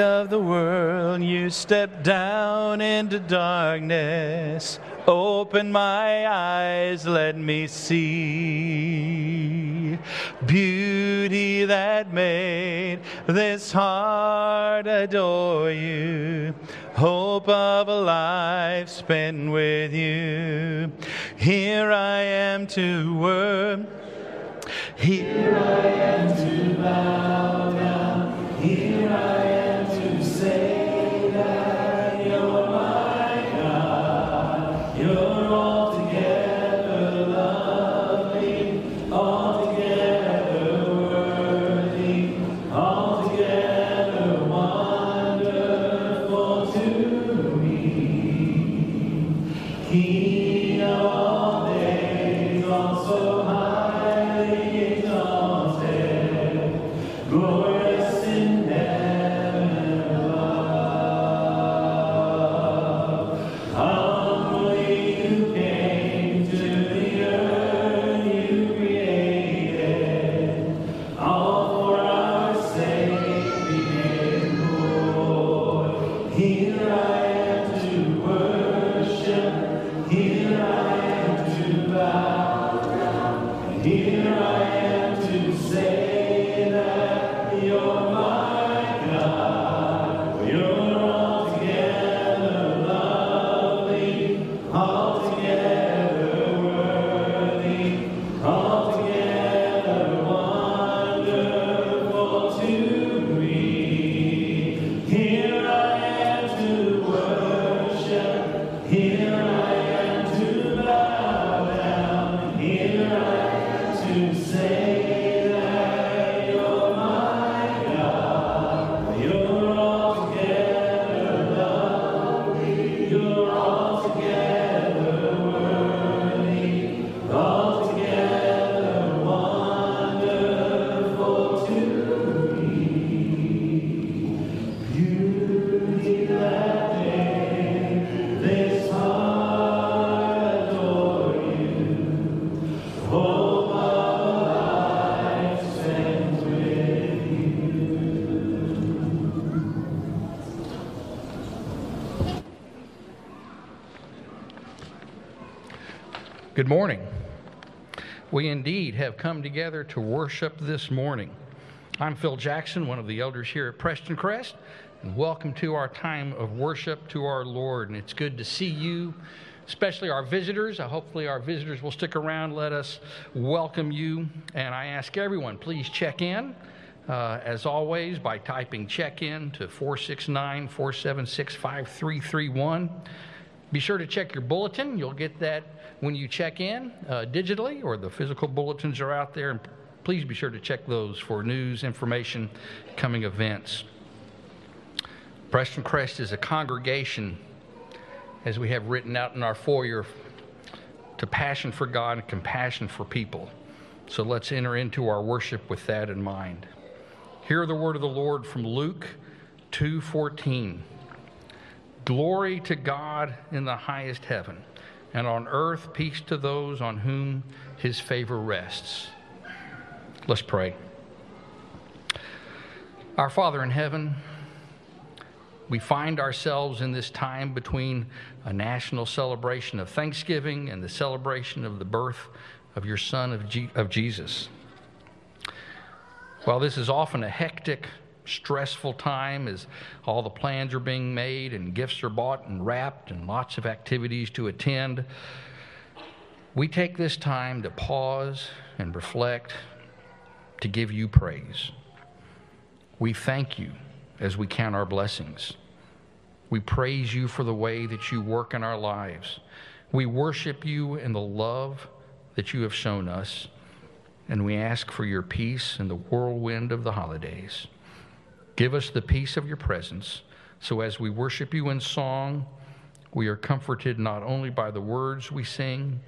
of the world, you stepped down into darkness. Open my eyes, let me see beauty that made this heart adore you. Hope of a life spent with you. Here I am to work. Morning. We indeed have come together to worship this morning. I'm Phil Jackson, one of the elders here at Preston Crest, and welcome to our time of worship to our Lord. And it's good to see you, especially our visitors. Hopefully, our visitors will stick around. Let us welcome you. And I ask everyone, please check in. Uh, as always, by typing check in to 469 476 5331. Be sure to check your bulletin. You'll get that when you check in uh, digitally, or the physical bulletins are out there. And please be sure to check those for news, information, coming events. Preston Crest is a congregation, as we have written out in our foyer, to passion for God and compassion for people. So let's enter into our worship with that in mind. Hear the word of the Lord from Luke 2:14. Glory to God in the highest heaven, and on earth peace to those on whom his favor rests. Let's pray. Our Father in heaven, we find ourselves in this time between a national celebration of Thanksgiving and the celebration of the birth of your Son of, of Jesus. While this is often a hectic stressful time as all the plans are being made and gifts are bought and wrapped and lots of activities to attend. We take this time to pause and reflect, to give you praise. We thank you as we count our blessings. We praise you for the way that you work in our lives. We worship you in the love that you have shown us, and we ask for your peace in the whirlwind of the holidays. Give us the peace of your presence, so as we worship you in song, we are comforted not only by the words we sing,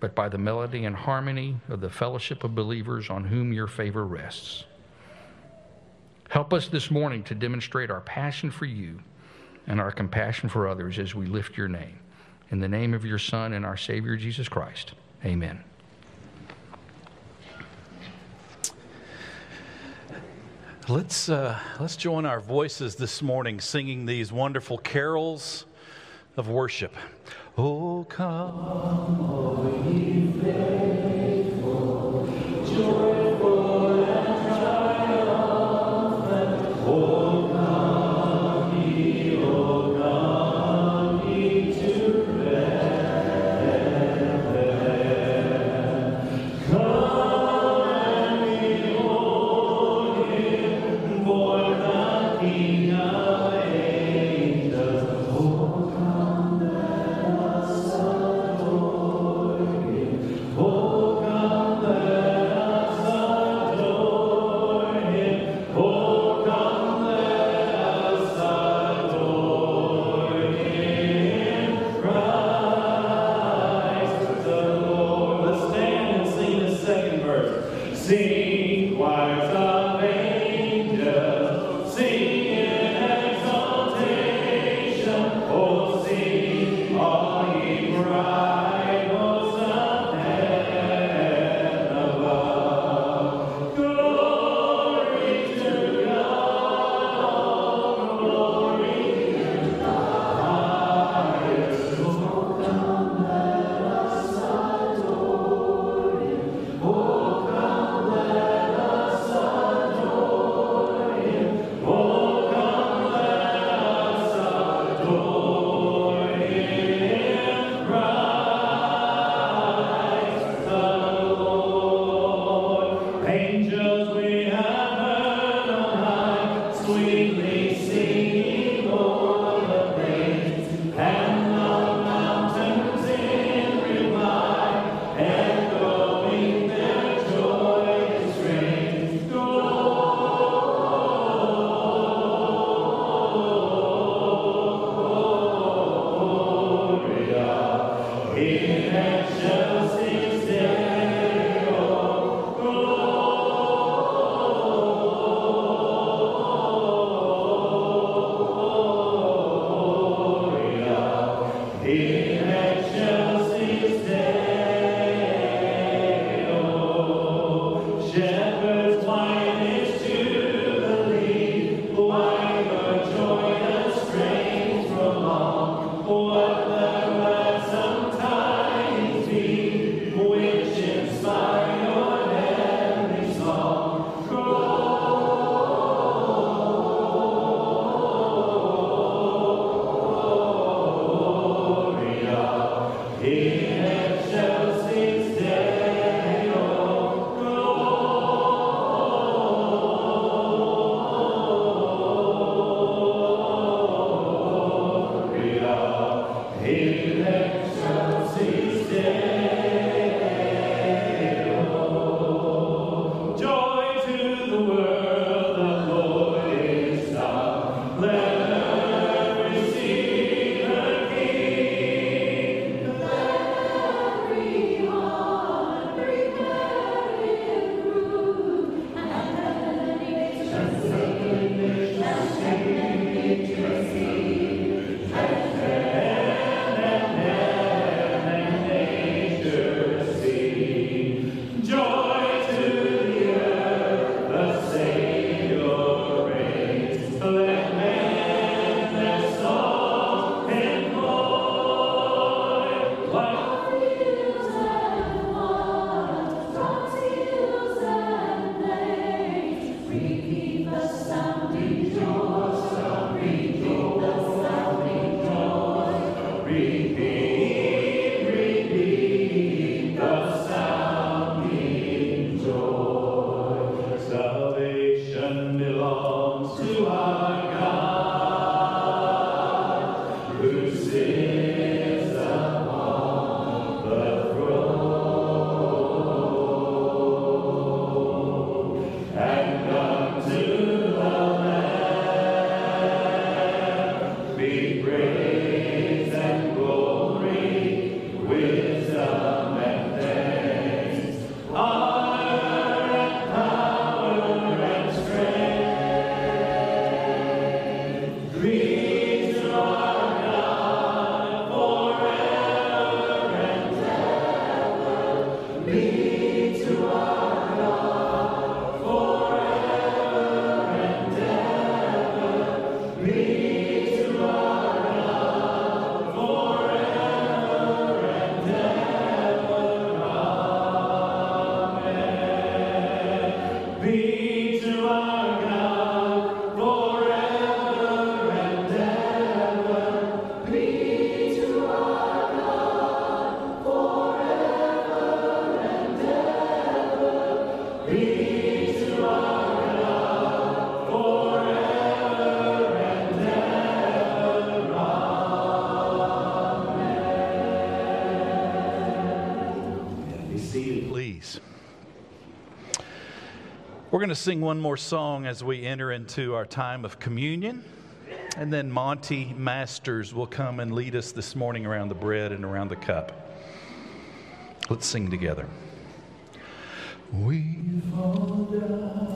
but by the melody and harmony of the fellowship of believers on whom your favor rests. Help us this morning to demonstrate our passion for you and our compassion for others as we lift your name. In the name of your Son and our Savior, Jesus Christ, amen. Let's, uh, let's join our voices this morning singing these wonderful carols of worship. Oh, come, oh, ye faithful, We're going to sing one more song as we enter into our time of communion. And then Monty Masters will come and lead us this morning around the bread and around the cup. Let's sing together. We fall down,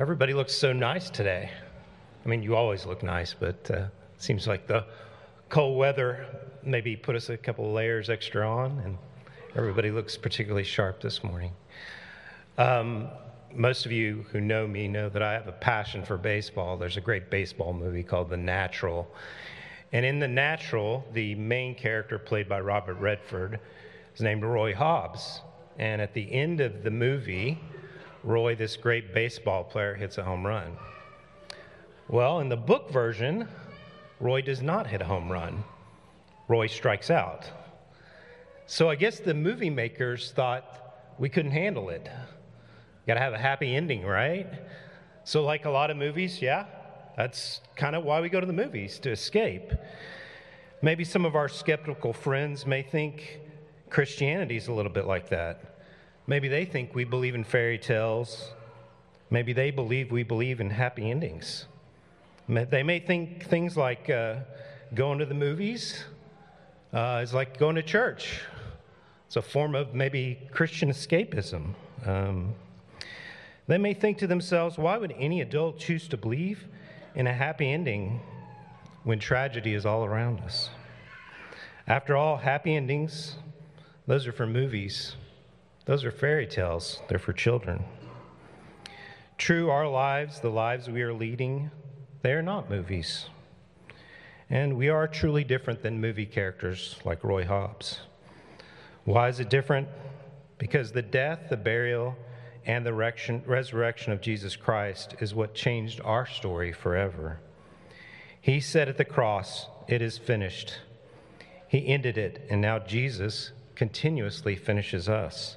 Everybody looks so nice today. I mean, you always look nice, but uh, seems like the cold weather maybe put us a couple layers extra on, and everybody looks particularly sharp this morning. Um, most of you who know me know that I have a passion for baseball. There's a great baseball movie called The Natural. And in The Natural, the main character, played by Robert Redford, is named Roy Hobbs. And at the end of the movie, Roy, this great baseball player, hits a home run. Well, in the book version, Roy does not hit a home run. Roy strikes out. So I guess the movie makers thought we couldn't handle it. Got to have a happy ending, right? So, like a lot of movies, yeah, that's kind of why we go to the movies to escape. Maybe some of our skeptical friends may think Christianity's a little bit like that. Maybe they think we believe in fairy tales. Maybe they believe we believe in happy endings. They may think things like uh, going to the movies uh, is like going to church. It's a form of maybe Christian escapism. Um, they may think to themselves, why would any adult choose to believe in a happy ending when tragedy is all around us? After all, happy endings, those are for movies. Those are fairy tales. They're for children. True, our lives, the lives we are leading, they are not movies. And we are truly different than movie characters like Roy Hobbs. Why is it different? Because the death, the burial, and the resurrection of Jesus Christ is what changed our story forever. He said at the cross, It is finished. He ended it, and now Jesus continuously finishes us.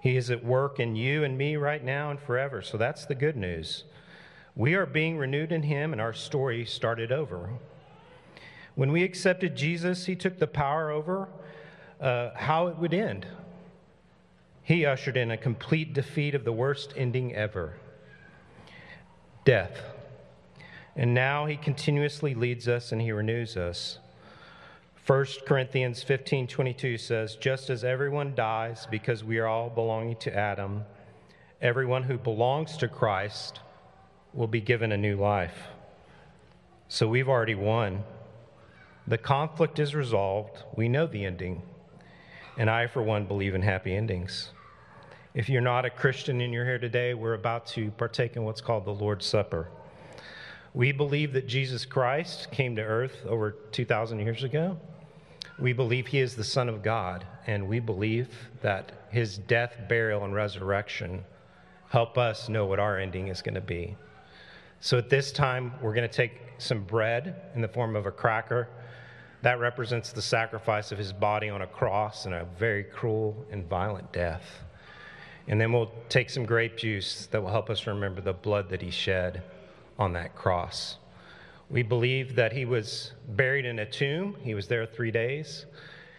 He is at work in you and me right now and forever. So that's the good news. We are being renewed in Him, and our story started over. When we accepted Jesus, He took the power over uh, how it would end. He ushered in a complete defeat of the worst ending ever death. And now He continuously leads us and He renews us. 1 Corinthians 15 22 says, Just as everyone dies because we are all belonging to Adam, everyone who belongs to Christ will be given a new life. So we've already won. The conflict is resolved. We know the ending. And I, for one, believe in happy endings. If you're not a Christian and you're here today, we're about to partake in what's called the Lord's Supper. We believe that Jesus Christ came to earth over 2,000 years ago. We believe he is the Son of God, and we believe that his death, burial, and resurrection help us know what our ending is going to be. So at this time, we're going to take some bread in the form of a cracker that represents the sacrifice of his body on a cross and a very cruel and violent death. And then we'll take some grape juice that will help us remember the blood that he shed on that cross. We believe that he was buried in a tomb. He was there three days.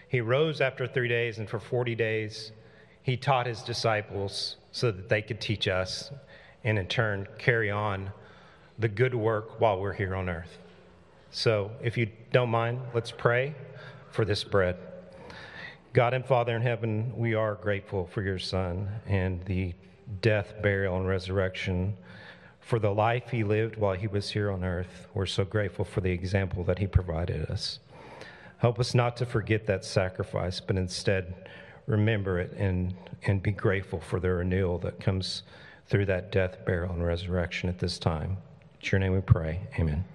He rose after three days, and for 40 days, he taught his disciples so that they could teach us and in turn carry on the good work while we're here on earth. So, if you don't mind, let's pray for this bread. God and Father in heaven, we are grateful for your Son and the death, burial, and resurrection, for the life he lived while he was here on earth. We're so grateful for the example that he provided us. Help us not to forget that sacrifice, but instead remember it and, and be grateful for the renewal that comes through that death, burial, and resurrection at this time. It's your name we pray. Amen.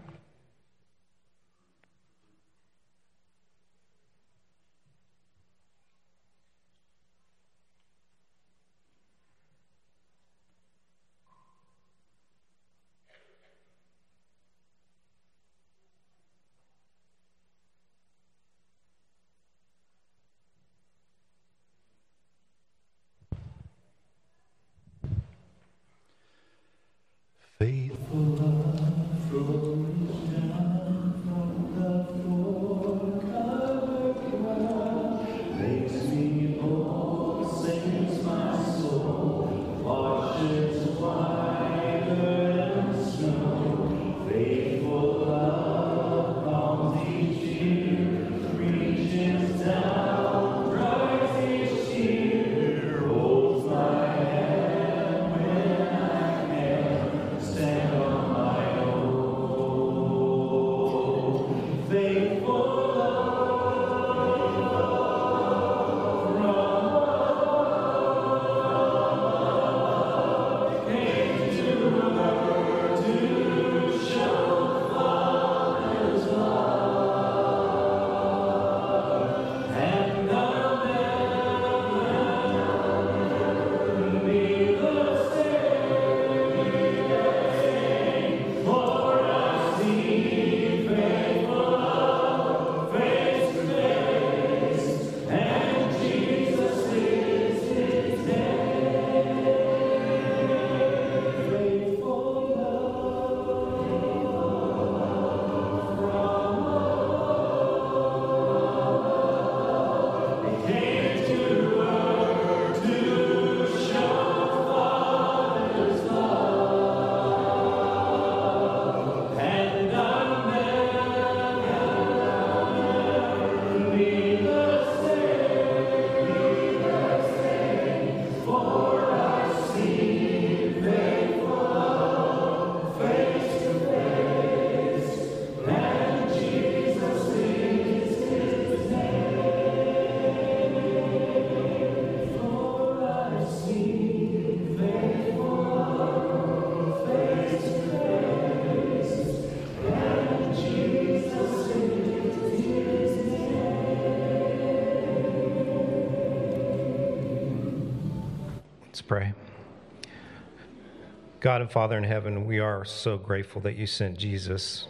God and Father in heaven, we are so grateful that you sent Jesus.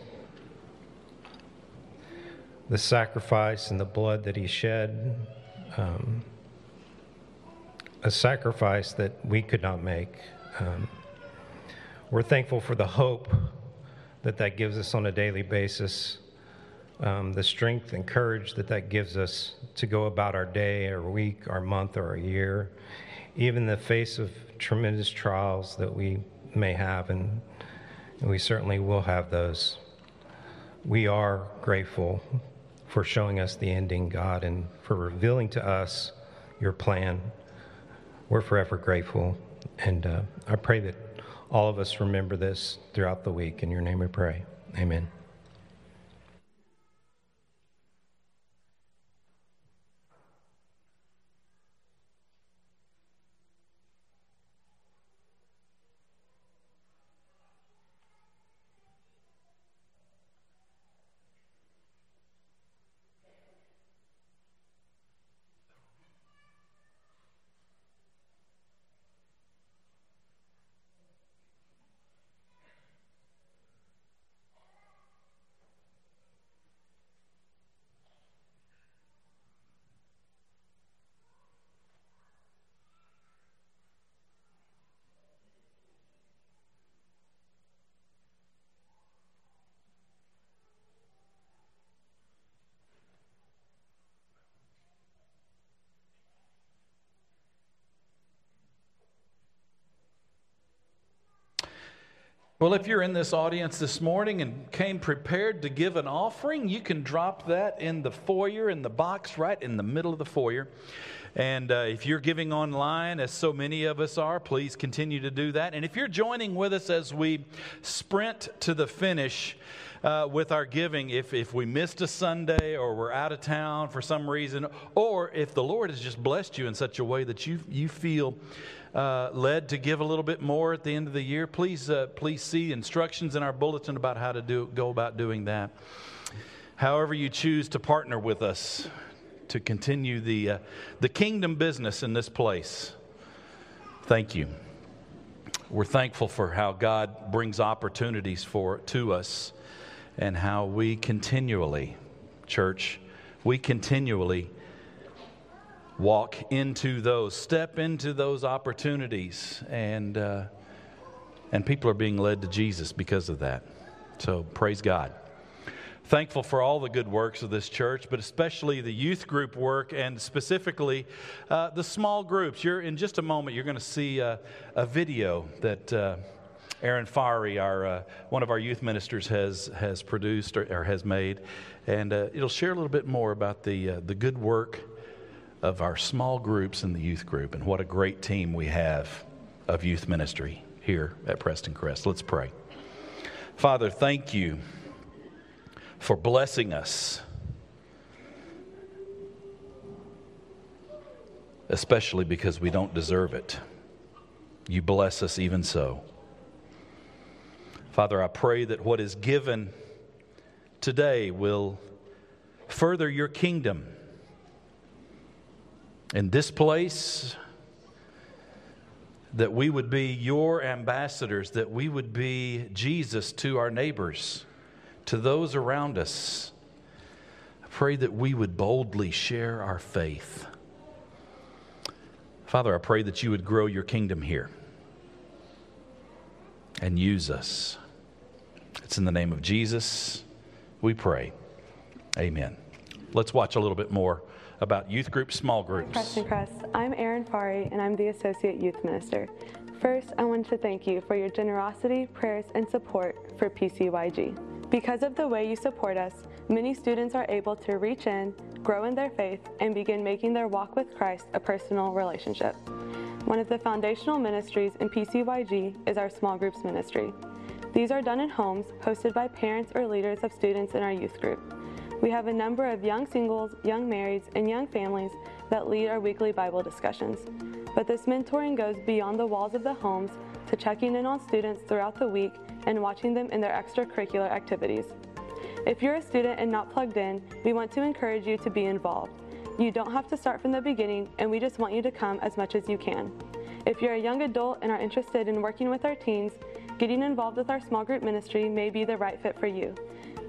The sacrifice and the blood that he shed, um, a sacrifice that we could not make. Um, we're thankful for the hope that that gives us on a daily basis, um, the strength and courage that that gives us to go about our day, our week, our month, or our year, even in the face of tremendous trials that we may have, and, we certainly will have those. We are grateful for showing us the ending, God, and for revealing to us your plan. We're forever grateful. And uh, I pray that all of us remember this throughout the week. In your name we pray. Amen. Well, if you're in this audience this morning and came prepared to give an offering, you can drop that in the foyer, in the box right in the middle of the foyer. And uh, if you're giving online, as so many of us are, please continue to do that. And if you're joining with us as we sprint to the finish, uh, with our giving if, if we missed a Sunday or we're out of town for some reason, or if the Lord has just blessed you in such a way that you, you feel uh, led to give a little bit more at the end of the year, please, uh, please see instructions in our bulletin about how to do, go about doing that. However, you choose to partner with us to continue the, uh, the kingdom business in this place, thank you. We're thankful for how God brings opportunities for to us and how we continually, church, we continually walk into those, step into those opportunities, and uh, and people are being led to Jesus because of that. So praise God. Thankful for all the good works of this church, but especially the youth group work and specifically uh, the small groups. You're in just a moment. You're going to see a video that. Uh, Aaron Fiery, our, uh, one of our youth ministers, has, has produced or, or has made. And uh, it'll share a little bit more about the, uh, the good work of our small groups in the youth group and what a great team we have of youth ministry here at Preston Crest. Let's pray. Father, thank you for blessing us, especially because we don't deserve it. You bless us even so. Father, I pray that what is given today will further your kingdom in this place, that we would be your ambassadors, that we would be Jesus to our neighbors, to those around us. I pray that we would boldly share our faith. Father, I pray that you would grow your kingdom here and use us. It's in the name of Jesus we pray. Amen. Let's watch a little bit more about youth group small groups. Preston Crest. I'm Erin Fari, and I'm the Associate Youth Minister. First, I want to thank you for your generosity, prayers, and support for PCYG. Because of the way you support us, many students are able to reach in, grow in their faith, and begin making their walk with Christ a personal relationship. One of the foundational ministries in PCYG is our small groups ministry. These are done in homes hosted by parents or leaders of students in our youth group. We have a number of young singles, young marrieds, and young families that lead our weekly Bible discussions. But this mentoring goes beyond the walls of the homes to checking in on students throughout the week and watching them in their extracurricular activities. If you're a student and not plugged in, we want to encourage you to be involved. You don't have to start from the beginning, and we just want you to come as much as you can. If you're a young adult and are interested in working with our teens, getting involved with our small group ministry may be the right fit for you.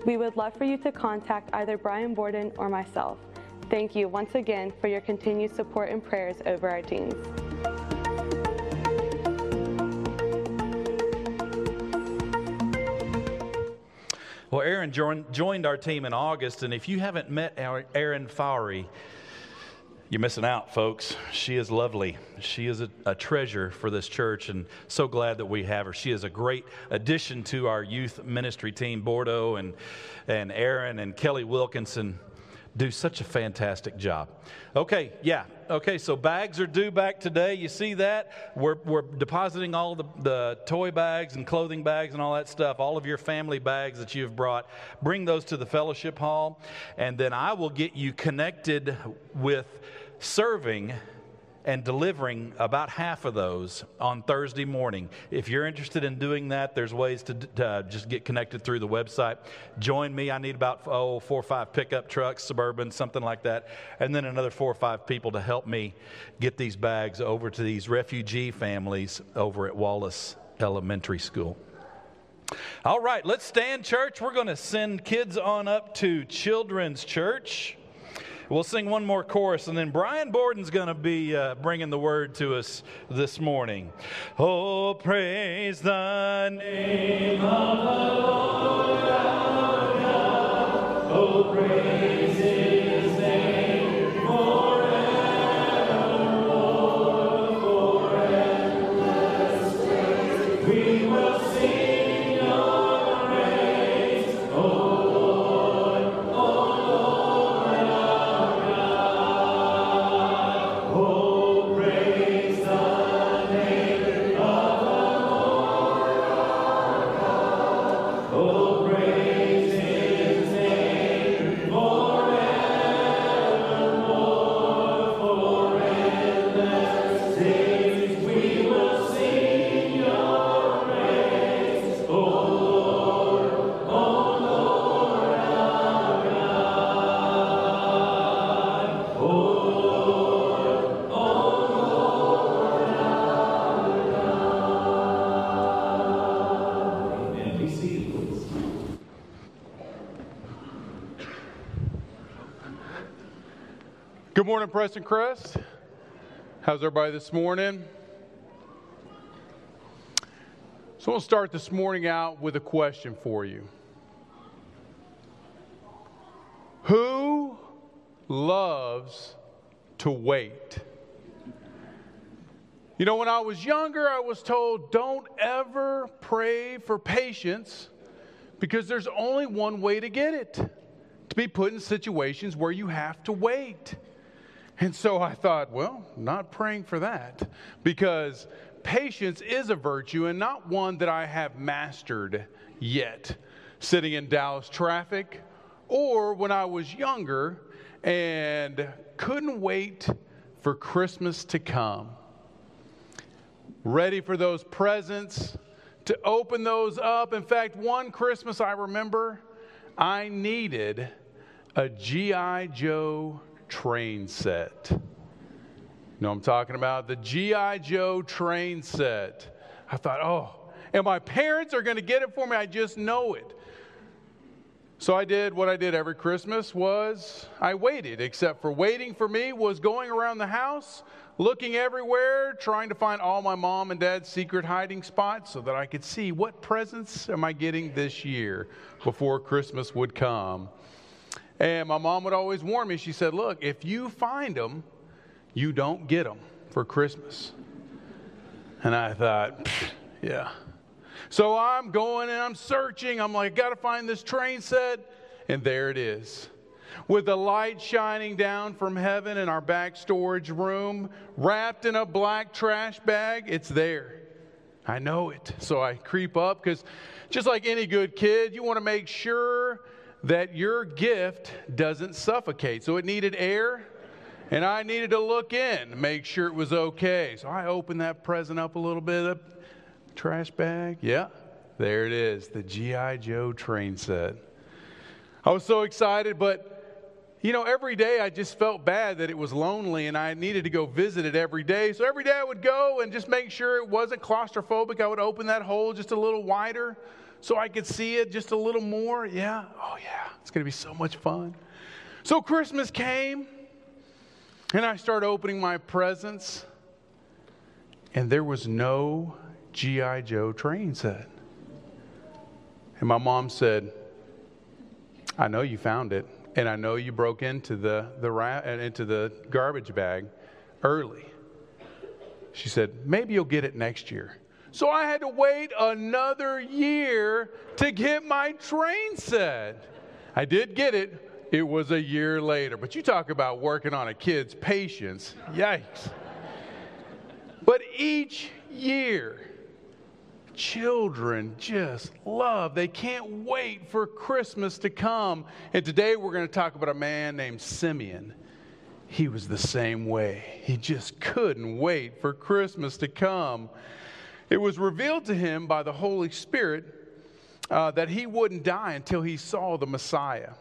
We would love for you to contact either Brian Borden or myself. Thank you once again for your continued support and prayers over our teens. Well, Aaron joined our team in August, and if you haven't met Aaron Fowry, you're missing out, folks. She is lovely. She is a, a, treasure for this church, and so glad that we have her. She is a great addition to our youth ministry team. Bordeaux and, and Aaron and Kelly Wilkinson do such a fantastic job. Okay, yeah. Okay, so bags are due back today. You see that? We're, we're depositing all the, the toy bags and clothing bags and all that stuff, all of your family bags that you've brought. Bring those to the fellowship hall, and then I will get you connected with serving and delivering about half of those on Thursday morning. If you're interested in doing that, there's ways to, to just get connected through the website. Join me. I need about oh, four or five pickup trucks, suburban, something like that, and then another four or five people to help me get these bags over to these refugee families over at Wallace Elementary School. All right, let's stand, church. We're going to send kids on up to Children's Church. We'll sing one more chorus, and then Brian Borden's going to be uh, bringing the word to us this morning. Oh, praise the name of the Lord. Oh, praise Good morning, Prestoncrest. How's everybody this morning? So, we'll start this morning out with a question for you Who loves to wait? You know, when I was younger, I was told don't ever pray for patience because there's only one way to get it to be put in situations where you have to wait. And so I thought, well, not praying for that because patience is a virtue and not one that I have mastered yet. Sitting in Dallas traffic, or when I was younger and couldn't wait for Christmas to come. Ready for those presents, to open those up. In fact, one Christmas I remember, I needed a G.I. Joe train set. You know I'm talking about? The G.I. Joe train set. I thought, oh, and my parents are going to get it for me. I just know it. So I did what I did every Christmas was I waited, except for waiting for me was going around the house, looking everywhere, trying to find all my mom and dad's secret hiding spots so that I could see what presents am I getting this year before Christmas would come. And my mom would always warn me. She said, "Look, if you find them, you don't get them for Christmas." And I thought, yeah. So I'm going and I'm searching. I'm like, got to find this train set. And there it is. With the light shining down from heaven in our back storage room, wrapped in a black trash bag, it's there. I know it. So I creep up because just like any good kid, you want to make sure that your gift doesn't suffocate. So it needed air, and I needed to look in, make sure it was okay. So I opened that present up a little bit, up trash bag. Yeah, there it is, the G.I. Joe train set. I was so excited, but you know, every day I just felt bad that it was lonely and I needed to go visit it every day. So every day I would go and just make sure it wasn't claustrophobic. I would open that hole just a little wider so I could see it just a little more. Yeah, oh yeah, it's going to be so much fun. So Christmas came and I started opening my presents and there was no G.I. Joe train set. And my mom said, I know you found it and I know you broke into the, the into the garbage bag early. She said, maybe you'll get it next year. So I had to wait another year to get my train set. I did get it. It was a year later. But you talk about working on a kid's patience. Yikes. But each year, children just love. They can't wait for Christmas to come. And today we're going to talk about a man named Simeon. He was the same way. He just couldn't wait for Christmas to come. It was revealed to him by the Holy Spirit uh, that he wouldn't die until he saw the Messiah.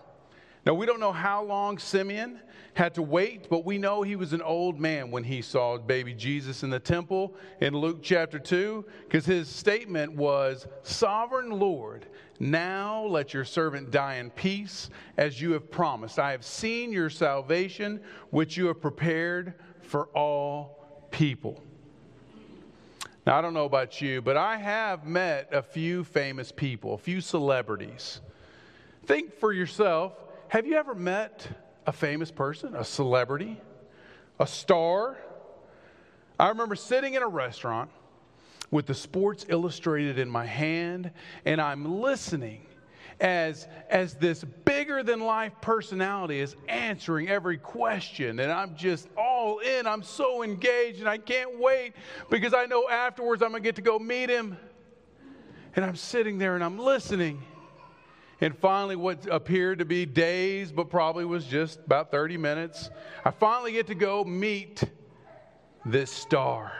Now, we don't know how long Simeon had to wait, but we know he was an old man when he saw baby Jesus in the temple in Luke chapter 2, because his statement was, Sovereign Lord, now let your servant die in peace as you have promised. I have seen your salvation, which you have prepared for all people. Now, I don't know about you, but I have met a few famous people, a few celebrities. Think for yourself have you ever met a famous person, a celebrity, a star? I remember sitting in a restaurant with the Sports Illustrated in my hand, and I'm listening as, as this bigger than life personality is answering every question. And I'm just all in. I'm so engaged, and I can't wait because I know afterwards I'm going to get to go meet him. And I'm sitting there and I'm listening. And finally, what appeared to be days, but probably was just about 30 minutes, I finally get to go meet this star.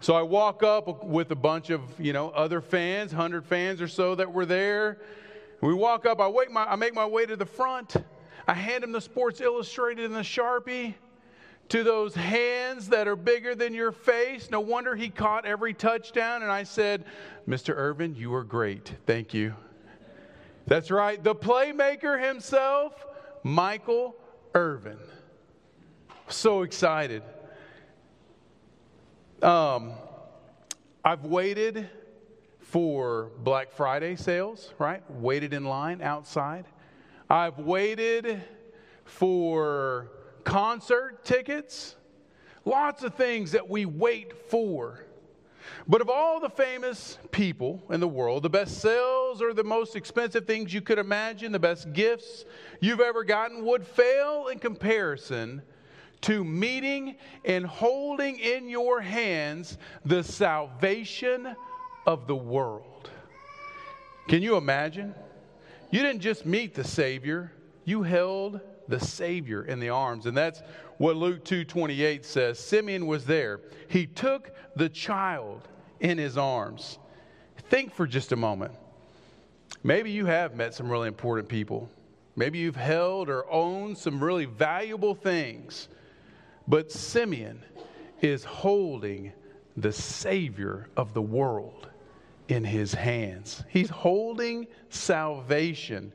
So I walk up with a bunch of, you know, other fans, 100 fans or so that were there. We walk up, I, wake my, I make my way to the front. I hand him the Sports Illustrated and the Sharpie to those hands that are bigger than your face. No wonder he caught every touchdown. And I said, Mr. Irvin, you are great. Thank you. That's right, the playmaker himself, Michael Irvin. So excited. Um, I've waited for Black Friday sales, right? Waited in line outside. I've waited for concert tickets. Lots of things that we wait for. But of all the famous people in the world, the best sales or the most expensive things you could imagine, the best gifts you've ever gotten would fail in comparison to meeting and holding in your hands the salvation of the world. Can you imagine? You didn't just meet the Savior, you held the Savior in the arms. And that's what Luke 2:28 says. Simeon was there. He took the child in his arms. Think for just a moment. Maybe you have met some really important people. Maybe you've held or owned some really valuable things. But Simeon is holding the Savior of the world in his hands. He's holding salvation.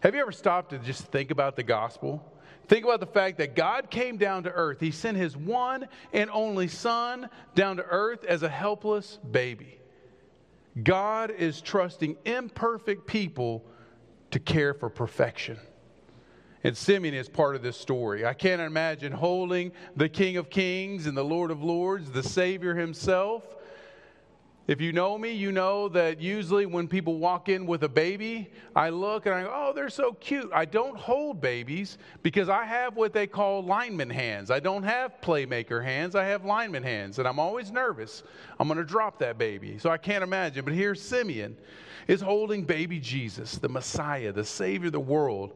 Have you ever stopped to just think about the gospel? Think about the fact that God came down to earth. He sent his one and only son down to earth as a helpless baby. God is trusting imperfect people to care for perfection. And Simeon is part of this story. I can't imagine holding the King of Kings and the Lord of Lords, the Savior himself, if you know me, you know that usually when people walk in with a baby, I look and I go, oh, they're so cute. I don't hold babies because I have what they call lineman hands. I don't have playmaker hands, I have lineman hands. And I'm always nervous. I'm going to drop that baby. So I can't imagine. But here, Simeon is holding baby Jesus, the Messiah, the Savior of the world.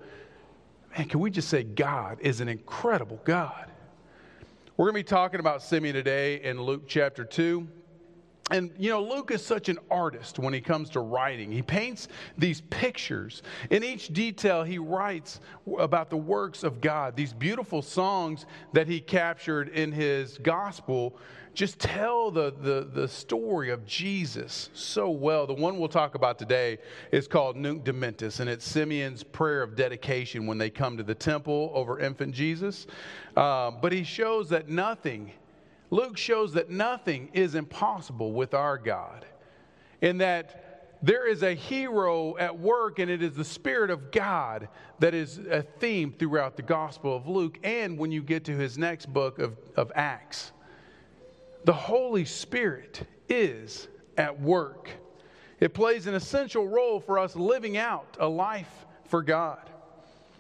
Man, can we just say God is an incredible God? We're going to be talking about Simeon today in Luke chapter 2. And you know, Luke is such an artist when he comes to writing. He paints these pictures. In each detail, he writes about the works of God. These beautiful songs that he captured in his gospel just tell the, the, the story of Jesus so well. The one we'll talk about today is called Nunc Dimittis, and it's Simeon's prayer of dedication when they come to the temple over infant Jesus. Uh, but he shows that nothing Luke shows that nothing is impossible with our God, in that there is a hero at work, and it is the Spirit of God that is a theme throughout the Gospel of Luke, and when you get to his next book of, of Acts. The Holy Spirit is at work. It plays an essential role for us living out a life for God.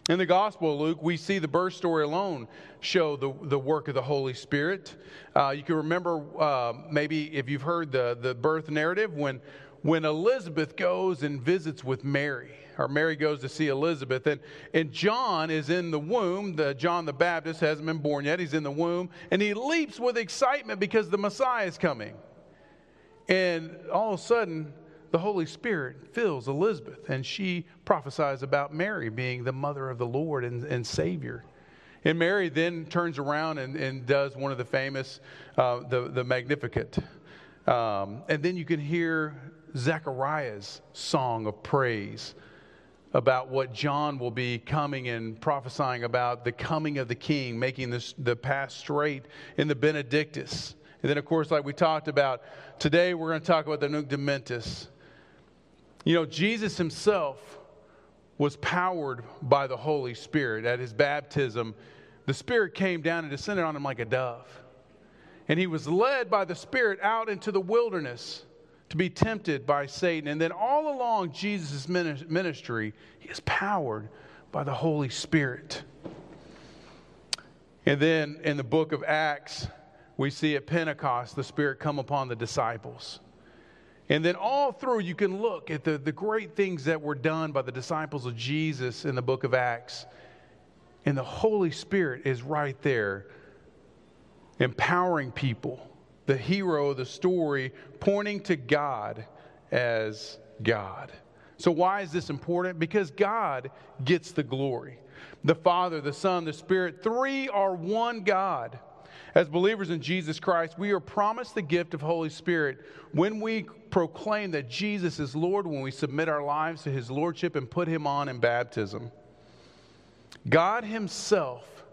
In the Gospel of Luke, we see the birth story alone show the, the work of the Holy Spirit. Uh, you can remember uh, maybe if you've heard the, the birth narrative when, when Elizabeth goes and visits with Mary, or Mary goes to see Elizabeth, and, and John is in the womb. The, John the Baptist hasn't been born yet, he's in the womb, and he leaps with excitement because the Messiah is coming. And all of a sudden, the Holy Spirit fills Elizabeth, and she prophesies about Mary being the mother of the Lord and, and Savior. And Mary then turns around and, and does one of the famous, uh, the, the Magnificat. Um, and then you can hear Zechariah's song of praise about what John will be coming and prophesying about the coming of the king, making this, the path straight in the Benedictus. And then, of course, like we talked about, today we're going to talk about the Nunc Dimittis. You know, Jesus himself was powered by the Holy Spirit. At his baptism, the Spirit came down and descended on him like a dove. And he was led by the Spirit out into the wilderness to be tempted by Satan. And then all along Jesus' ministry, he is powered by the Holy Spirit. And then in the book of Acts, we see at Pentecost the Spirit come upon the disciples. And then all through, you can look at the, the great things that were done by the disciples of Jesus in the book of Acts. And the Holy Spirit is right there, empowering people. The hero the story pointing to God as God. So, why is this important? Because God gets the glory. The Father, the Son, the Spirit, three are one God. As believers in Jesus Christ, we are promised the gift of Holy Spirit when we proclaim that Jesus is Lord, when we submit our lives to his lordship and put him on in baptism. God himself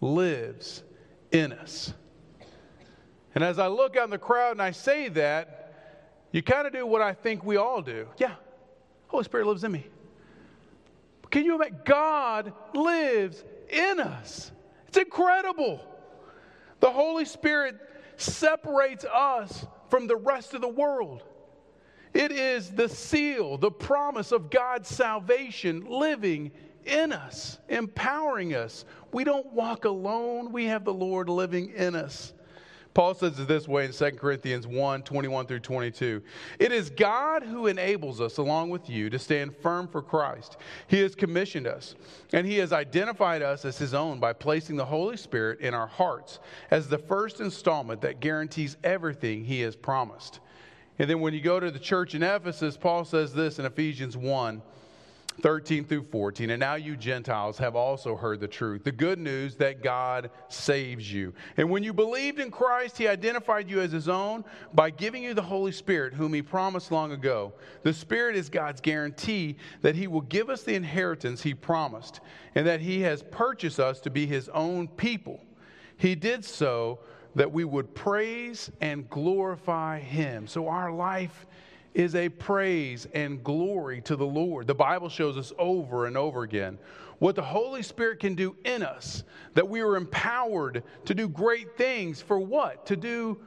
lives in us. And as I look out in the crowd and I say that, you kind of do what I think we all do. Yeah, Holy Spirit lives in me. Can you imagine? God lives in us. It's incredible. The Holy Spirit separates us from the rest of the world. It is the seal, the promise of God's salvation living in us, empowering us. We don't walk alone, we have the Lord living in us. Paul says it this way in 2 Corinthians 1 21 through 22. It is God who enables us, along with you, to stand firm for Christ. He has commissioned us, and He has identified us as His own by placing the Holy Spirit in our hearts as the first installment that guarantees everything He has promised. And then when you go to the church in Ephesus, Paul says this in Ephesians 1 13 through 14. And now you Gentiles have also heard the truth, the good news that God saves you. And when you believed in Christ, he identified you as his own by giving you the Holy Spirit, whom he promised long ago. The Spirit is God's guarantee that he will give us the inheritance he promised and that he has purchased us to be his own people. He did so that we would praise and glorify him. So our life is a praise and glory to the Lord. The Bible shows us over and over again what the Holy Spirit can do in us, that we are empowered to do great things for what? To do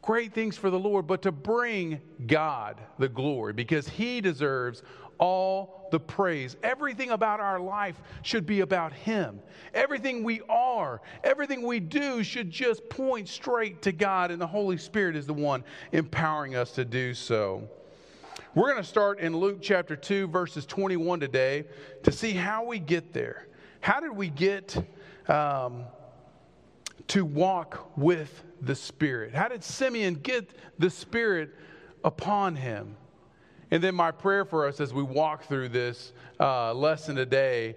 great things for the Lord, but to bring God the glory because He deserves all the praise. Everything about our life should be about Him. Everything we are, everything we do should just point straight to God, and the Holy Spirit is the one empowering us to do so. We're going to start in Luke chapter 2, verses 21 today to see how we get there. How did we get um, to walk with the Spirit? How did Simeon get the Spirit upon him? And then my prayer for us as we walk through this uh, lesson today,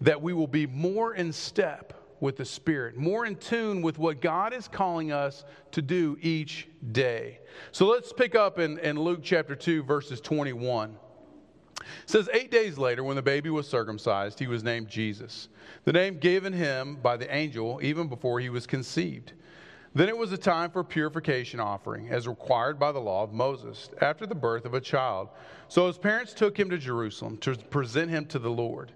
that we will be more in step with the Spirit, more in tune with what God is calling us to do each day. So let's pick up in, in Luke chapter 2, verses 21. It says, Eight days later, when the baby was circumcised, he was named Jesus, the name given him by the angel even before he was conceived. Then it was a time for purification offering, as required by the law of Moses, after the birth of a child. So his parents took him to Jerusalem to present him to the Lord.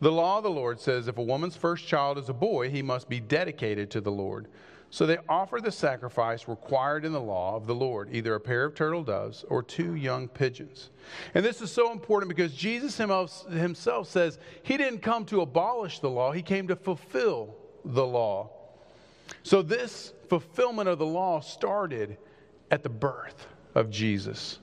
The law of the Lord says if a woman's first child is a boy, he must be dedicated to the Lord. So they offered the sacrifice required in the law of the Lord, either a pair of turtle doves or two young pigeons. And this is so important because Jesus himself says he didn't come to abolish the law, he came to fulfill the law. So this fulfillment of the law started at the birth of Jesus.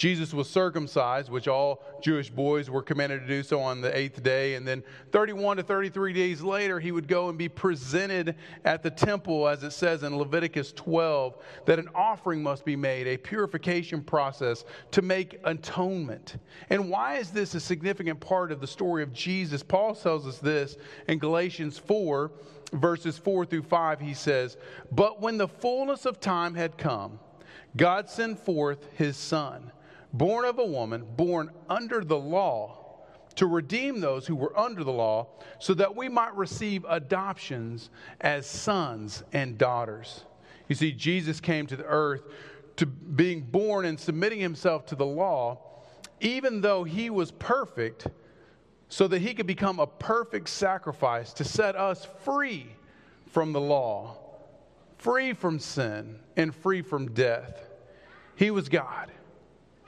Jesus was circumcised, which all Jewish boys were commanded to do so on the eighth day. And then 31 to 33 days later, he would go and be presented at the temple, as it says in Leviticus 12, that an offering must be made, a purification process to make atonement. And why is this a significant part of the story of Jesus? Paul tells us this in Galatians 4, verses 4 through 5. He says, But when the fullness of time had come, God sent forth his son born of a woman, born under the law, to redeem those who were under the law, so that we might receive adoptions as sons and daughters. You see, Jesus came to the earth to being born and submitting himself to the law, even though he was perfect, so that he could become a perfect sacrifice to set us free from the law, free from sin, and free from death. He was God.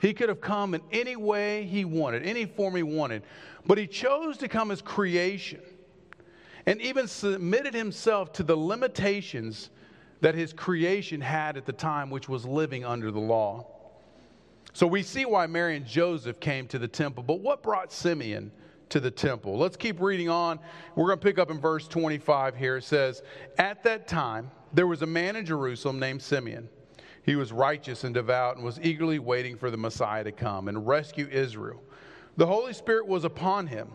He could have come in any way he wanted, any form he wanted, but he chose to come as creation and even submitted himself to the limitations that his creation had at the time, which was living under the law. So we see why Mary and Joseph came to the temple, but what brought Simeon to the temple? Let's keep reading on. We're going to pick up in verse 25 here. It says, At that time, there was a man in Jerusalem named Simeon he was righteous and devout and was eagerly waiting for the Messiah to come and rescue Israel. The Holy Spirit was upon him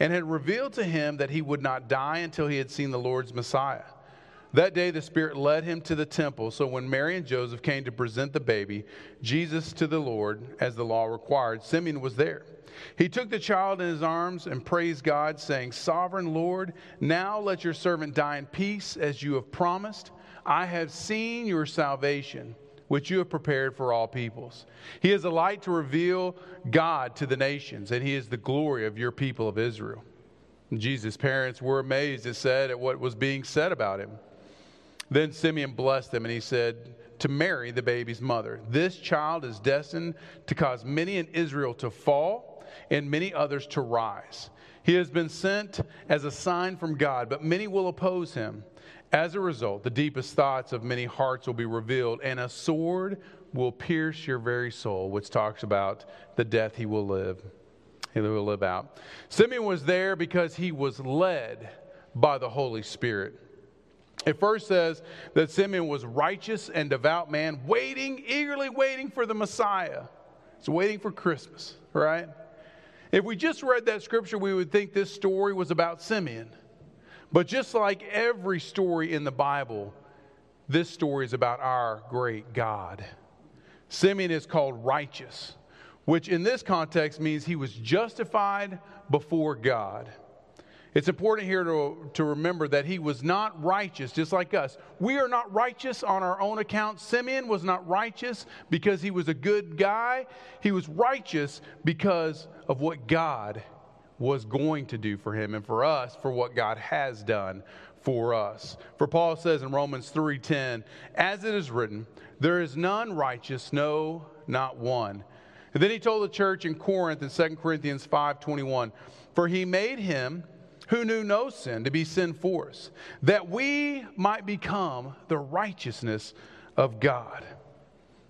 and had revealed to him that he would not die until he had seen the Lord's Messiah. That day, the Spirit led him to the temple. So when Mary and Joseph came to present the baby, Jesus, to the Lord, as the law required, Simeon was there. He took the child in his arms and praised God, saying, Sovereign Lord, now let your servant die in peace as you have promised. I have seen your salvation which you have prepared for all peoples. He is a light to reveal God to the nations, and he is the glory of your people of Israel. And Jesus' parents were amazed, it said, at what was being said about him. Then Simeon blessed them, and he said to Mary, the baby's mother, This child is destined to cause many in Israel to fall and many others to rise. He has been sent as a sign from God, but many will oppose him. As a result, the deepest thoughts of many hearts will be revealed, and a sword will pierce your very soul, which talks about the death he will live. He will live out. Simeon was there because he was led by the Holy Spirit. It first says that Simeon was righteous and devout man, waiting, eagerly waiting for the Messiah. It's waiting for Christmas, right? If we just read that scripture, we would think this story was about Simeon. But just like every story in the Bible, this story is about our great God. Simeon is called righteous, which in this context means he was justified before God. It's important here to, to remember that he was not righteous, just like us. We are not righteous on our own account. Simeon was not righteous because he was a good guy. He was righteous because of what God was going to do for him and for us for what God has done for us. For Paul says in Romans 3:10, as it is written, there is none righteous, no, not one. And then he told the church in Corinth in 2 Corinthians 5:21, for he made him who knew no sin to be sin for us, that we might become the righteousness of God.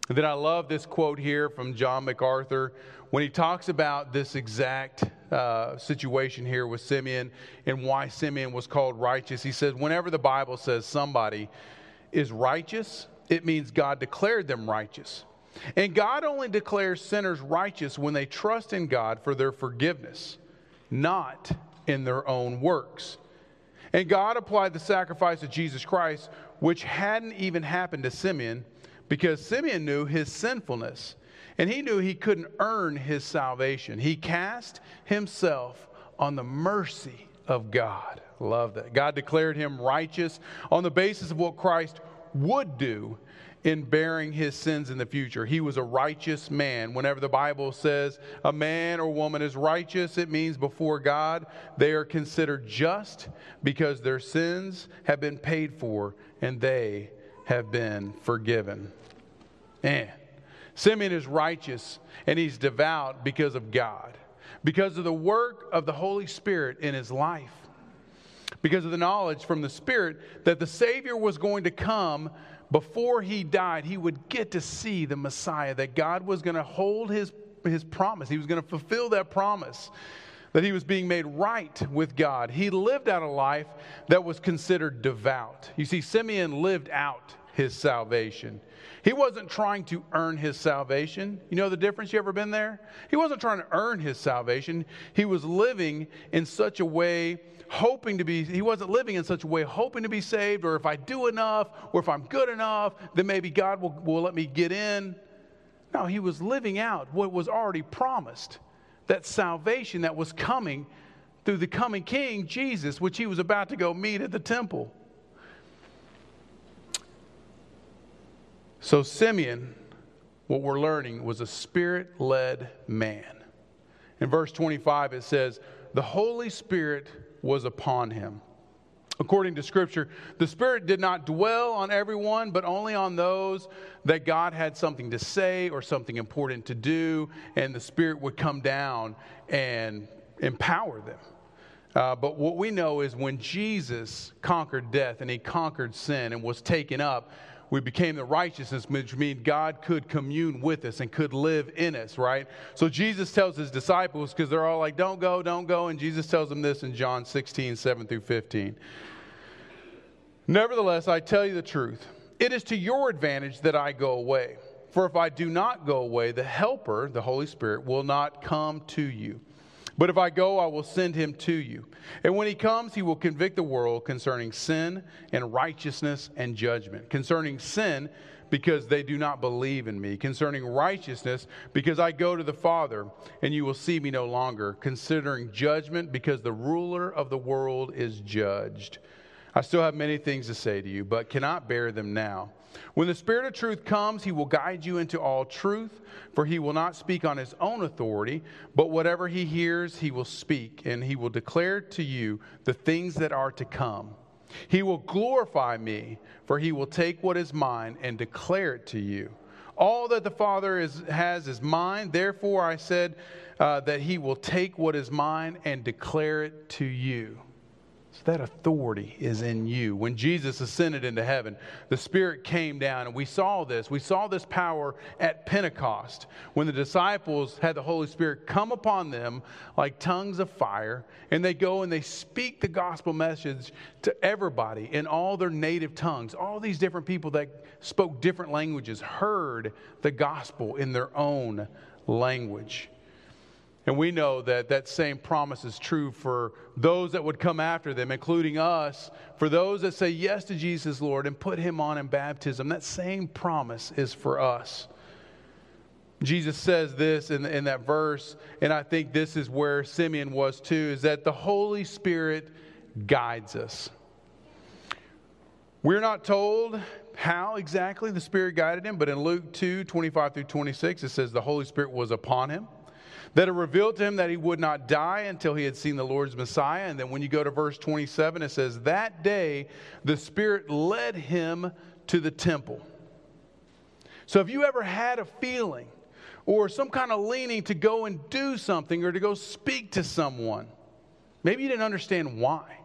And then I love this quote here from John MacArthur when he talks about this exact uh, situation here with Simeon and why Simeon was called righteous. He says, whenever the Bible says somebody is righteous, it means God declared them righteous. And God only declares sinners righteous when they trust in God for their forgiveness, not in their own works. And God applied the sacrifice of Jesus Christ, which hadn't even happened to Simeon, because Simeon knew his sinfulness and he knew he couldn't earn his salvation. He cast himself on the mercy of God. Love that. God declared him righteous on the basis of what Christ would do in bearing his sins in the future. He was a righteous man. Whenever the Bible says a man or woman is righteous, it means before God they are considered just because their sins have been paid for and they have been forgiven. Man, Simeon is righteous and he's devout because of God, because of the work of the Holy Spirit in his life, because of the knowledge from the Spirit that the Savior was going to come before he died, he would get to see the Messiah, that God was going to hold his, his promise. He was going to fulfill that promise, that he was being made right with God. He lived out a life that was considered devout. You see, Simeon lived out his salvation. He wasn't trying to earn his salvation. You know the difference? You ever been there? He wasn't trying to earn his salvation. He was living in such a way hoping to be, he wasn't living in such a way hoping to be saved, or if I do enough, or if I'm good enough, then maybe God will, will let me get in. No, he was living out what was already promised that salvation that was coming through the coming King, Jesus, which he was about to go meet at the temple. So, Simeon, what we're learning, was a spirit led man. In verse 25, it says, The Holy Spirit was upon him. According to Scripture, the Spirit did not dwell on everyone, but only on those that God had something to say or something important to do, and the Spirit would come down and empower them. Uh, but what we know is when Jesus conquered death and he conquered sin and was taken up, we became the righteousness, which means God could commune with us and could live in us, right? So Jesus tells his disciples, because they're all like, don't go, don't go. And Jesus tells them this in John 16, 7 through 15. Nevertheless, I tell you the truth. It is to your advantage that I go away. For if I do not go away, the Helper, the Holy Spirit, will not come to you. But if I go, I will send him to you. And when he comes, he will convict the world concerning sin and righteousness and judgment. Concerning sin, because they do not believe in me. Concerning righteousness, because I go to the Father, and you will see me no longer. Considering judgment, because the ruler of the world is judged. I still have many things to say to you, but cannot bear them now. When the Spirit of truth comes, he will guide you into all truth, for he will not speak on his own authority, but whatever he hears, he will speak, and he will declare to you the things that are to come. He will glorify me, for he will take what is mine and declare it to you. All that the Father is, has is mine. Therefore, I said uh, that he will take what is mine and declare it to you. So that authority is in you. When Jesus ascended into heaven, the Spirit came down, and we saw this. We saw this power at Pentecost when the disciples had the Holy Spirit come upon them like tongues of fire, and they go and they speak the gospel message to everybody in all their native tongues. All these different people that spoke different languages heard the gospel in their own language. And we know that that same promise is true for those that would come after them, including us. For those that say yes to Jesus, Lord, and put him on in baptism, that same promise is for us. Jesus says this in, in that verse, and I think this is where Simeon was too, is that the Holy Spirit guides us. We're not told how exactly the Spirit guided him, but in Luke 2 25 through 26, it says the Holy Spirit was upon him that it revealed to him that he would not die until he had seen the Lord's Messiah. And then when you go to verse 27, it says, That day the Spirit led him to the temple. So if you ever had a feeling or some kind of leaning to go and do something or to go speak to someone, maybe you didn't understand why.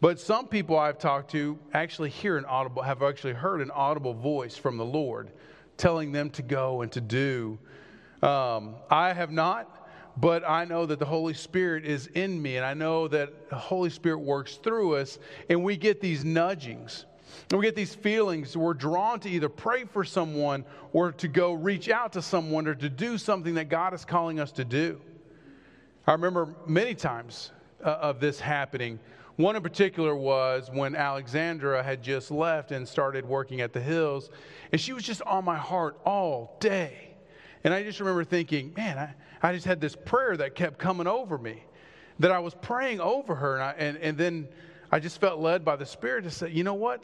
But some people I've talked to actually hear an audible, have actually heard an audible voice from the Lord telling them to go and to do um, I have not, but I know that the Holy Spirit is in me, and I know that the Holy Spirit works through us, and we get these nudgings. And we get these feelings. We're drawn to either pray for someone or to go reach out to someone or to do something that God is calling us to do. I remember many times uh, of this happening. One in particular was when Alexandra had just left and started working at the Hills, and she was just on my heart all day. And I just remember thinking, man, I, I just had this prayer that kept coming over me, that I was praying over her. And, I, and, and then I just felt led by the Spirit to say, you know what?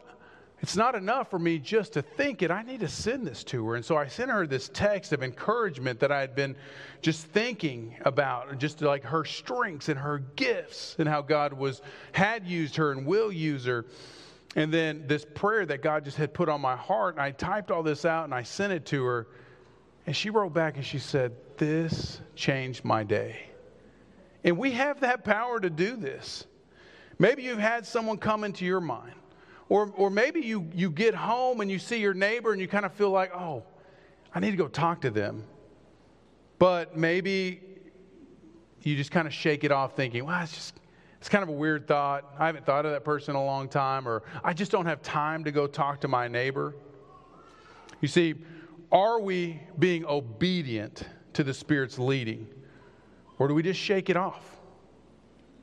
It's not enough for me just to think it. I need to send this to her. And so I sent her this text of encouragement that I had been just thinking about, just like her strengths and her gifts and how God was had used her and will use her. And then this prayer that God just had put on my heart, and I typed all this out and I sent it to her. And she wrote back and she said, This changed my day. And we have that power to do this. Maybe you've had someone come into your mind. Or, or maybe you, you get home and you see your neighbor and you kind of feel like, oh, I need to go talk to them. But maybe you just kind of shake it off thinking, well, it's just, it's kind of a weird thought. I haven't thought of that person in a long time, or I just don't have time to go talk to my neighbor. You see, are we being obedient to the Spirit's leading? Or do we just shake it off?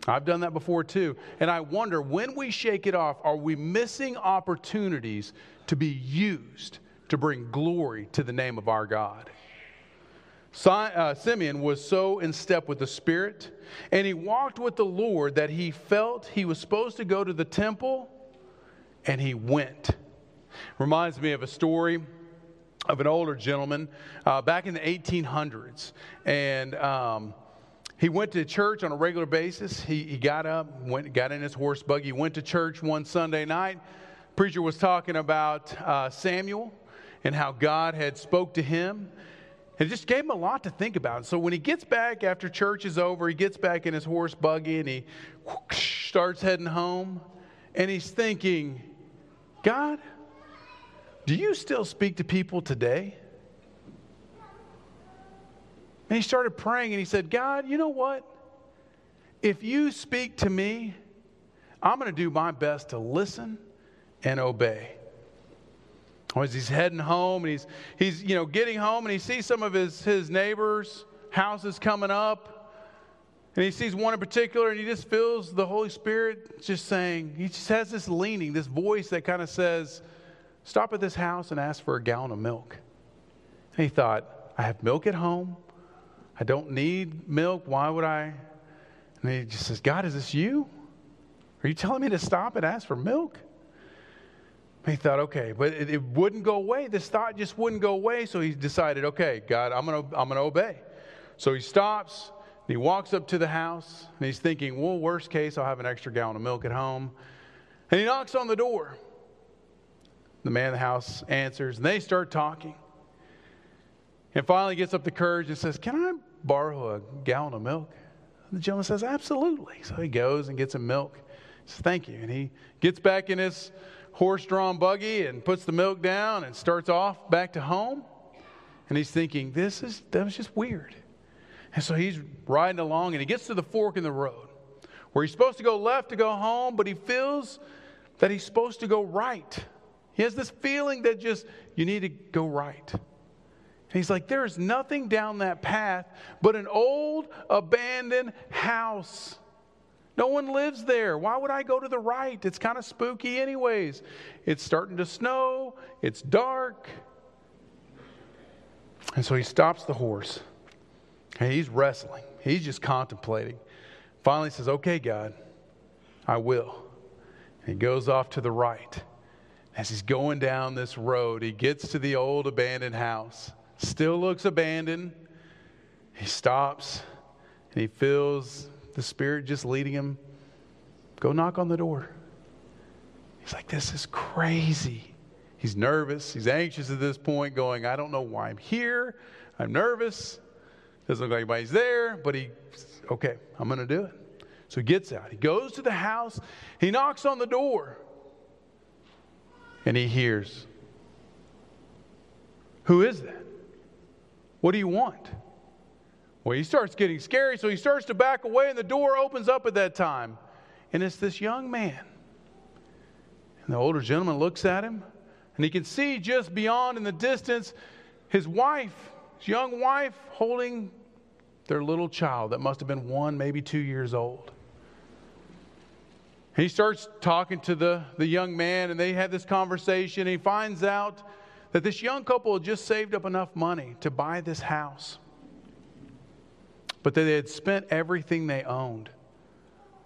I've done that before too. And I wonder when we shake it off, are we missing opportunities to be used to bring glory to the name of our God? Uh, Simeon was so in step with the Spirit, and he walked with the Lord that he felt he was supposed to go to the temple, and he went. Reminds me of a story of an older gentleman uh, back in the 1800s. And um, he went to church on a regular basis. He, he got up, went, got in his horse buggy, went to church one Sunday night. Preacher was talking about uh, Samuel and how God had spoke to him. And it just gave him a lot to think about. So when he gets back after church is over, he gets back in his horse buggy and he starts heading home. And he's thinking, God, do you still speak to people today? And he started praying and he said, God, you know what? If you speak to me, I'm going to do my best to listen and obey. As he's heading home and he's, he's you know, getting home and he sees some of his, his neighbors' houses coming up. And he sees one in particular and he just feels the Holy Spirit just saying, he just has this leaning, this voice that kind of says, Stop at this house and ask for a gallon of milk. And he thought, I have milk at home. I don't need milk. Why would I? And he just says, God, is this you? Are you telling me to stop and ask for milk? He thought, okay, but it, it, wouldn't go away. This thought just wouldn't go away. So he decided, okay, God, I'm going to I'm to obey. So he stops and he walks up to the house and he's thinking, well, worst case, I'll have an extra gallon of milk at home. And he knocks on the door. The man in the house answers, and they start talking. And finally gets up the courage and says, Can I borrow a gallon of milk? And the gentleman says, Absolutely. So he goes and gets some milk. He says, Thank you. And he gets back in his horse drawn buggy and puts the milk down and starts off back to home. And he's thinking, This is that was just weird. And so he's riding along and he gets to the fork in the road where he's supposed to go left to go home, but he feels that he's supposed to go right. He has this feeling that just, you need to go right. And he's like, there's nothing down that path but an old abandoned house. No one lives there. Why would I go to the right? It's kind of spooky, anyways. It's starting to snow, it's dark. And so he stops the horse and he's wrestling, he's just contemplating. Finally says, Okay, God, I will. And he goes off to the right. As he's going down this road, he gets to the old abandoned house. Still looks abandoned. He stops and he feels the Spirit just leading him. Go knock on the door. He's like, This is crazy. He's nervous. He's anxious at this point, going, I don't know why I'm here. I'm nervous. Doesn't look like anybody's there, but he, okay, I'm going to do it. So he gets out. He goes to the house. He knocks on the door and he hears. Who is that? What do you want? Well, he starts getting scary, so he starts to back away, and the door opens up at that time. And it's this young man. And the older gentleman looks at him, and he can see just beyond in the distance his wife, his young wife, holding their little child that must have been one, maybe two years old. He starts talking to the, the young man, and they have this conversation. He finds out that this young couple had just saved up enough money to buy this house, but that they had spent everything they owned.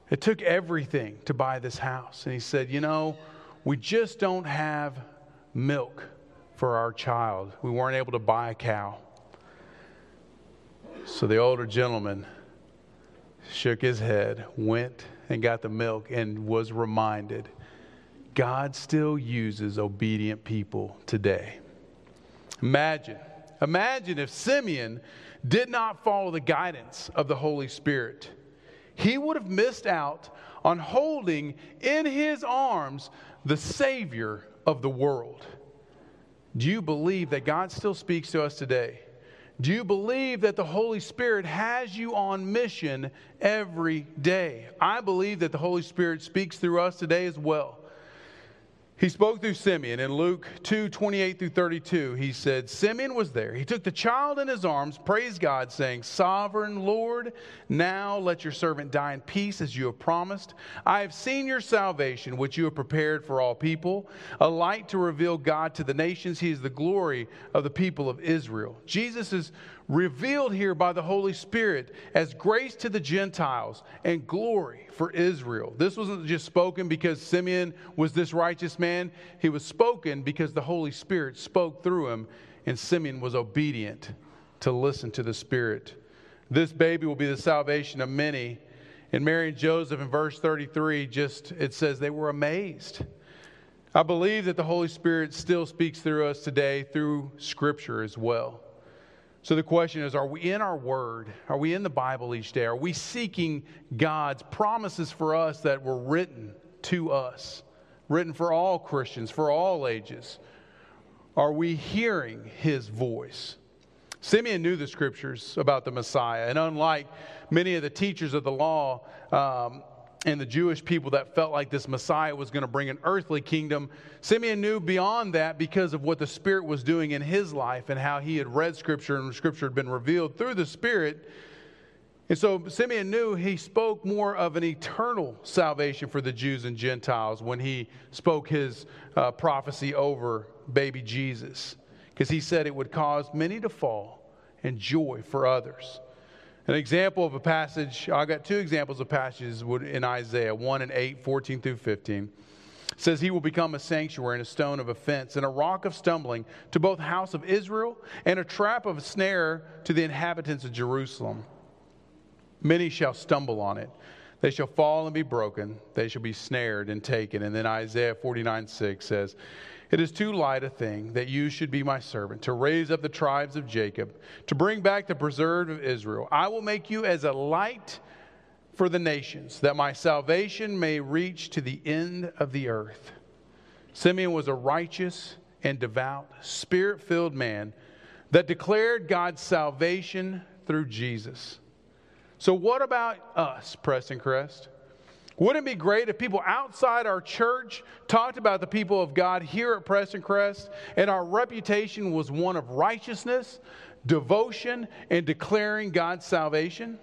It took everything to buy this house. And he said, You know, we just don't have milk for our child. We weren't able to buy a cow. So the older gentleman shook his head, went and got the milk, and was reminded God still uses obedient people today. Imagine, imagine if Simeon did not follow the guidance of the Holy Spirit. He would have missed out on holding in his arms the Savior of the world. Do you believe that God still speaks to us today? Do you believe that the Holy Spirit has you on mission every day? I believe that the Holy Spirit speaks through us today as well. He spoke through Simeon in Luke 2 28 through 32. He said, Simeon was there. He took the child in his arms, praised God, saying, Sovereign Lord, now let your servant die in peace as you have promised. I have seen your salvation, which you have prepared for all people, a light to reveal God to the nations. He is the glory of the people of Israel. Jesus is revealed here by the Holy Spirit as grace to the Gentiles and glory for Israel. This wasn't just spoken because Simeon was this righteous man, he was spoken because the Holy Spirit spoke through him, and Simeon was obedient to listen to the Spirit. This baby will be the salvation of many. And Mary and Joseph in verse 33, just it says they were amazed. I believe that the Holy Spirit still speaks through us today through Scripture as well. So the question is are we in our word? Are we in the Bible each day? Are we seeking God's promises for us that were written to us, written for all Christians, for all ages? Are we hearing his voice? Simeon knew the scriptures about the Messiah, and unlike many of the teachers of the law, um, and the Jewish people that felt like this Messiah was going to bring an earthly kingdom. Simeon knew beyond that because of what the Spirit was doing in his life and how he had read Scripture and Scripture had been revealed through the Spirit. And so Simeon knew he spoke more of an eternal salvation for the Jews and Gentiles when he spoke his uh, prophecy over baby Jesus, because he said it would cause many to fall and joy for others. An example of a passage, I've got two examples of passages in Isaiah 1 and 8, 14 through 15. It says, He will become a sanctuary and a stone of offense and a rock of stumbling to both house of Israel and a trap of a snare to the inhabitants of Jerusalem. Many shall stumble on it. They shall fall and be broken. They shall be snared and taken. And then Isaiah 49 6 says, it is too light a thing that you should be my servant, to raise up the tribes of Jacob, to bring back the preserved of Israel. I will make you as a light for the nations, that my salvation may reach to the end of the earth. Simeon was a righteous and devout, spirit filled man that declared God's salvation through Jesus. So, what about us, Prestoncrest? Wouldn't it be great if people outside our church talked about the people of God here at Prestoncrest and our reputation was one of righteousness, devotion, and declaring God's salvation?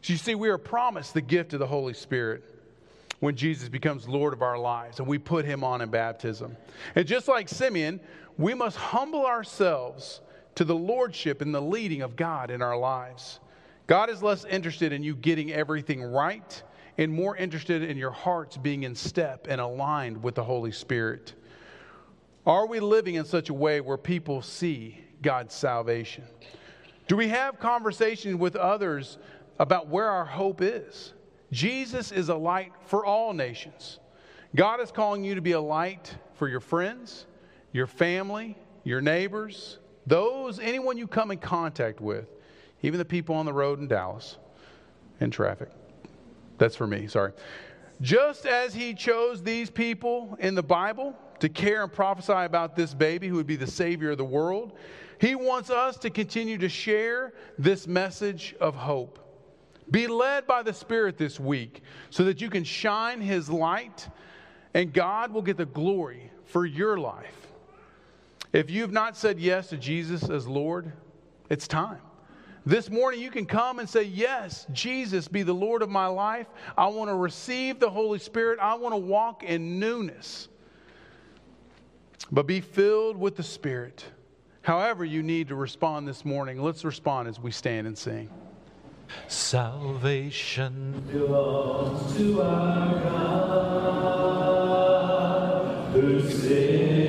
So you see, we are promised the gift of the Holy Spirit when Jesus becomes Lord of our lives and we put him on in baptism. And just like Simeon, we must humble ourselves to the lordship and the leading of God in our lives. God is less interested in you getting everything right and more interested in your hearts being in step and aligned with the Holy Spirit? Are we living in such a way where people see God's salvation? Do we have conversations with others about where our hope is? Jesus is a light for all nations. God is calling you to be a light for your friends, your family, your neighbors, those, anyone you come in contact with, even the people on the road in Dallas in traffic. That's for me, sorry. Just as he chose these people in the Bible to care and prophesy about this baby who would be the Savior of the world. He wants us to continue to share this message of hope. Be led by the Spirit this week so that you can shine His light and God will get the glory for your life. If you've not said yes to Jesus as Lord, it's time. This morning, you can come and say, Yes, Jesus, be the Lord of my life. I want to receive the Holy Spirit. I want to walk in newness. But be filled with the Spirit. However, you need to respond this morning, let's respond as we stand and sing. Salvation belongs to our God who sits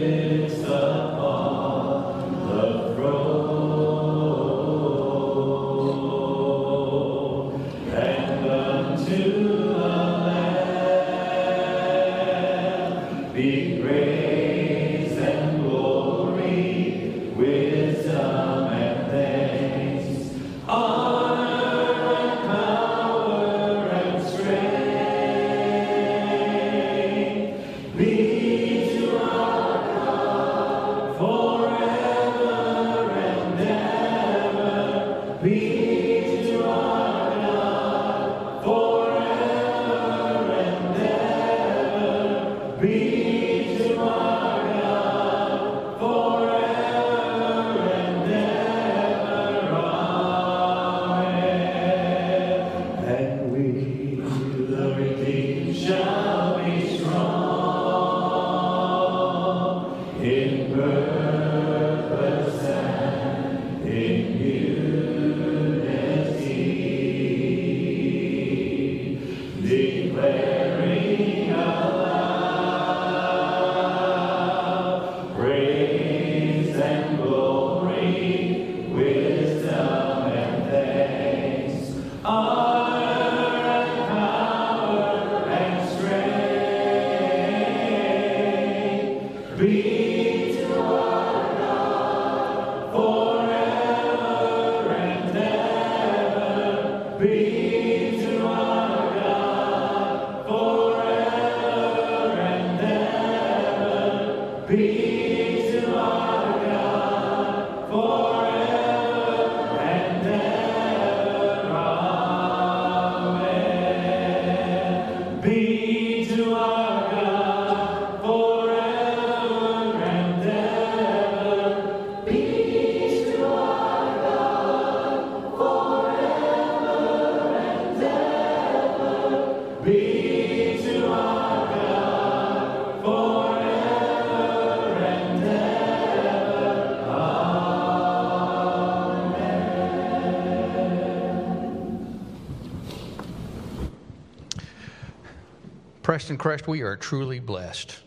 Prestoncrest, we are truly blessed.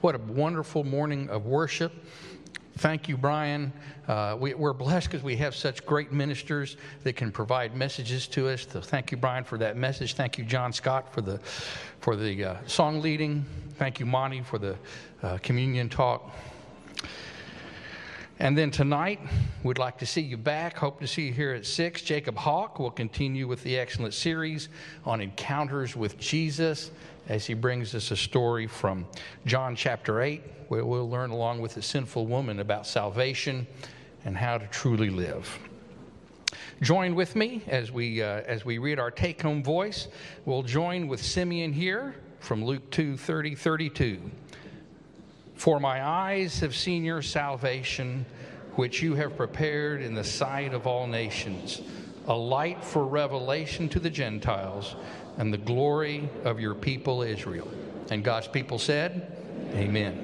What a wonderful morning of worship. Thank you, Brian. Uh, we, are blessed because we have such great ministers that can provide messages to us. So thank you, Brian, for that message. Thank you, John Scott, for the for the uh, song leading. Thank you, Monty, for the uh, communion talk. And then tonight, we'd like to see you back. Hope to see you here at 6. Jacob Hawk will continue with the excellent series on encounters with Jesus as he brings us a story from John chapter 8, where we'll learn along with the sinful woman about salvation and how to truly live. Join with me as we, uh, as we read our take home voice. We'll join with Simeon here from Luke 2 30 32. For my eyes have seen your salvation, which you have prepared in the sight of all nations, a light for revelation to the Gentiles, and the glory of your people Israel. And God's people said, Amen.